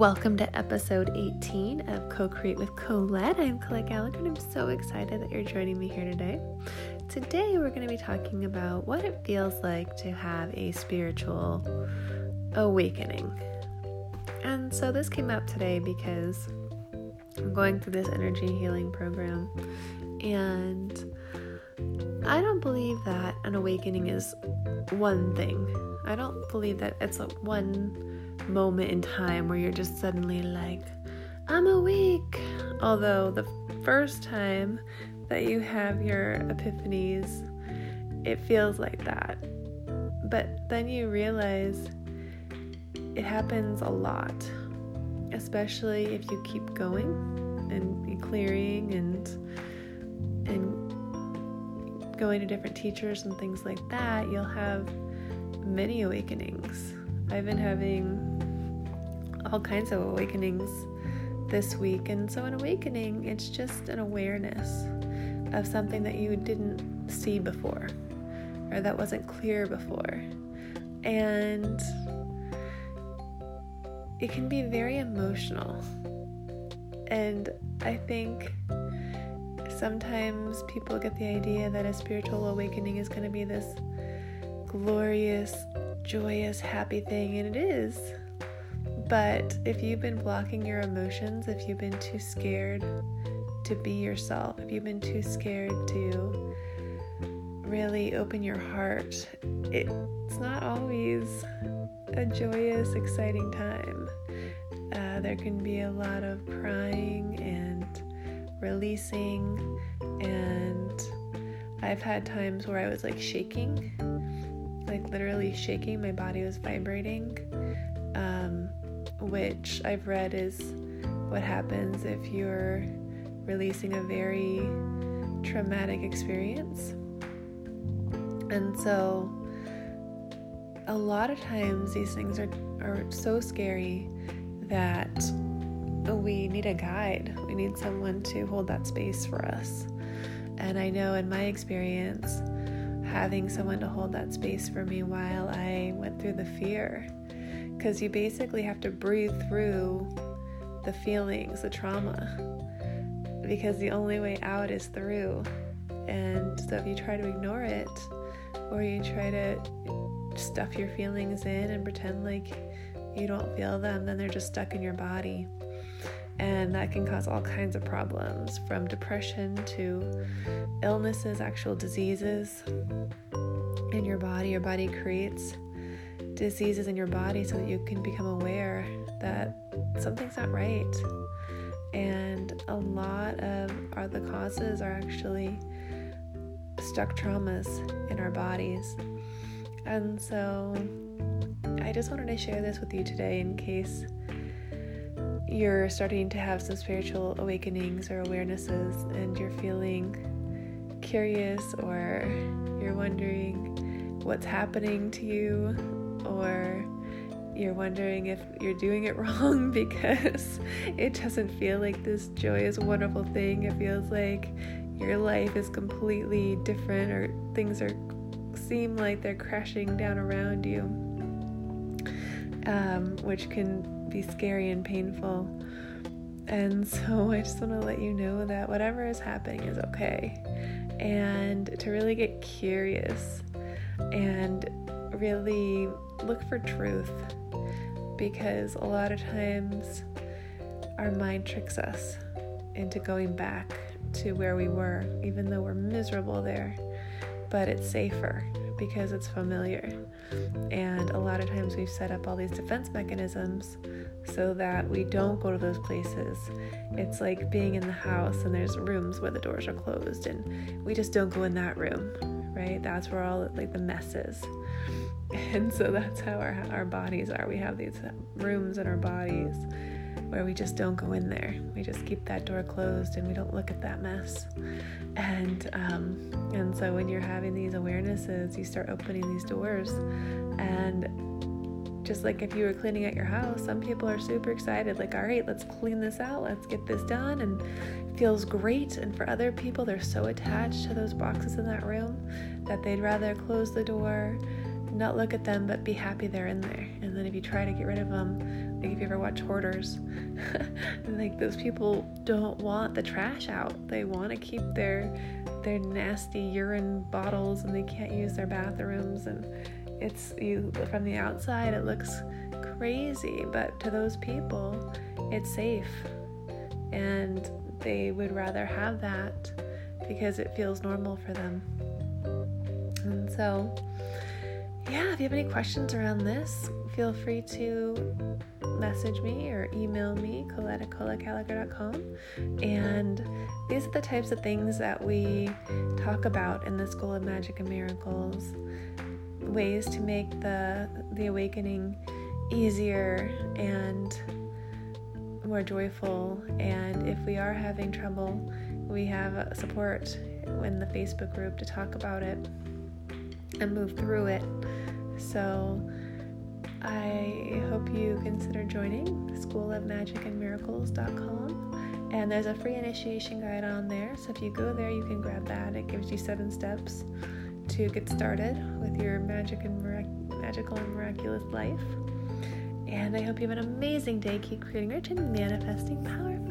Welcome to episode 18 of Co Create with Colette. I'm Colette Gallagher and I'm so excited that you're joining me here today. Today, we're going to be talking about what it feels like to have a spiritual awakening. And so, this came up today because I'm going through this energy healing program, and I don't believe that an awakening is one thing. I don't believe that it's one moment in time where you're just suddenly like, I'm awake. Although the first time that you have your epiphanies, it feels like that. But then you realize it happens a lot, especially if you keep going and be clearing and and going to different teachers and things like that, you'll have many awakenings. I've been having all kinds of awakenings this week. And so, an awakening, it's just an awareness of something that you didn't see before or that wasn't clear before. And it can be very emotional. And I think sometimes people get the idea that a spiritual awakening is going to be this glorious, joyous, happy thing, and it is. But if you've been blocking your emotions, if you've been too scared to be yourself, if you've been too scared to really open your heart, it's not always a joyous, exciting time. Uh, there can be a lot of crying and releasing, and I've had times where I was like shaking, like literally shaking, my body was vibrating. Um, which I've read is what happens if you're releasing a very traumatic experience. And so, a lot of times, these things are, are so scary that we need a guide. We need someone to hold that space for us. And I know in my experience, having someone to hold that space for me while I went through the fear because you basically have to breathe through the feelings, the trauma, because the only way out is through. And so if you try to ignore it, or you try to stuff your feelings in and pretend like you don't feel them, then they're just stuck in your body. And that can cause all kinds of problems from depression to illnesses, actual diseases in your body. Your body creates diseases in your body so that you can become aware that something's not right. And a lot of our, the causes are actually stuck traumas in our bodies. And so I just wanted to share this with you today in case you're starting to have some spiritual awakenings or awarenesses and you're feeling curious or you're wondering what's happening to you or you're wondering if you're doing it wrong because it doesn't feel like this joyous, wonderful thing. It feels like your life is completely different or things are seem like they're crashing down around you, um, which can be scary and painful. And so I just want to let you know that whatever is happening is okay. And to really get curious and really look for truth because a lot of times our mind tricks us into going back to where we were, even though we're miserable there. But it's safer because it's familiar. And a lot of times we've set up all these defense mechanisms so that we don't go to those places. It's like being in the house and there's rooms where the doors are closed and we just don't go in that room, right? That's where all like the mess is. And so that's how our, our bodies are. We have these uh, rooms in our bodies where we just don't go in there. We just keep that door closed and we don't look at that mess. And um, and so when you're having these awarenesses, you start opening these doors. And just like if you were cleaning out your house, some people are super excited, like, all right, let's clean this out, let's get this done, and feels great. And for other people, they're so attached to those boxes in that room that they'd rather close the door not look at them but be happy they're in there. And then if you try to get rid of them, like if you ever watch Hoarders, like those people don't want the trash out. They want to keep their their nasty urine bottles and they can't use their bathrooms and it's you from the outside it looks crazy, but to those people it's safe. And they would rather have that because it feels normal for them. And so, yeah, if you have any questions around this, feel free to message me or email me, colette at colettegallagher.com. And these are the types of things that we talk about in the School of Magic and Miracles ways to make the, the awakening easier and more joyful. And if we are having trouble, we have support in the Facebook group to talk about it and move through it. So I hope you consider joining schoolofmagicandmiracles.com. And there's a free initiation guide on there. So if you go there, you can grab that. It gives you seven steps to get started with your magic and mirac- magical and miraculous life. And I hope you have an amazing day. Keep creating rich and manifesting powerfully.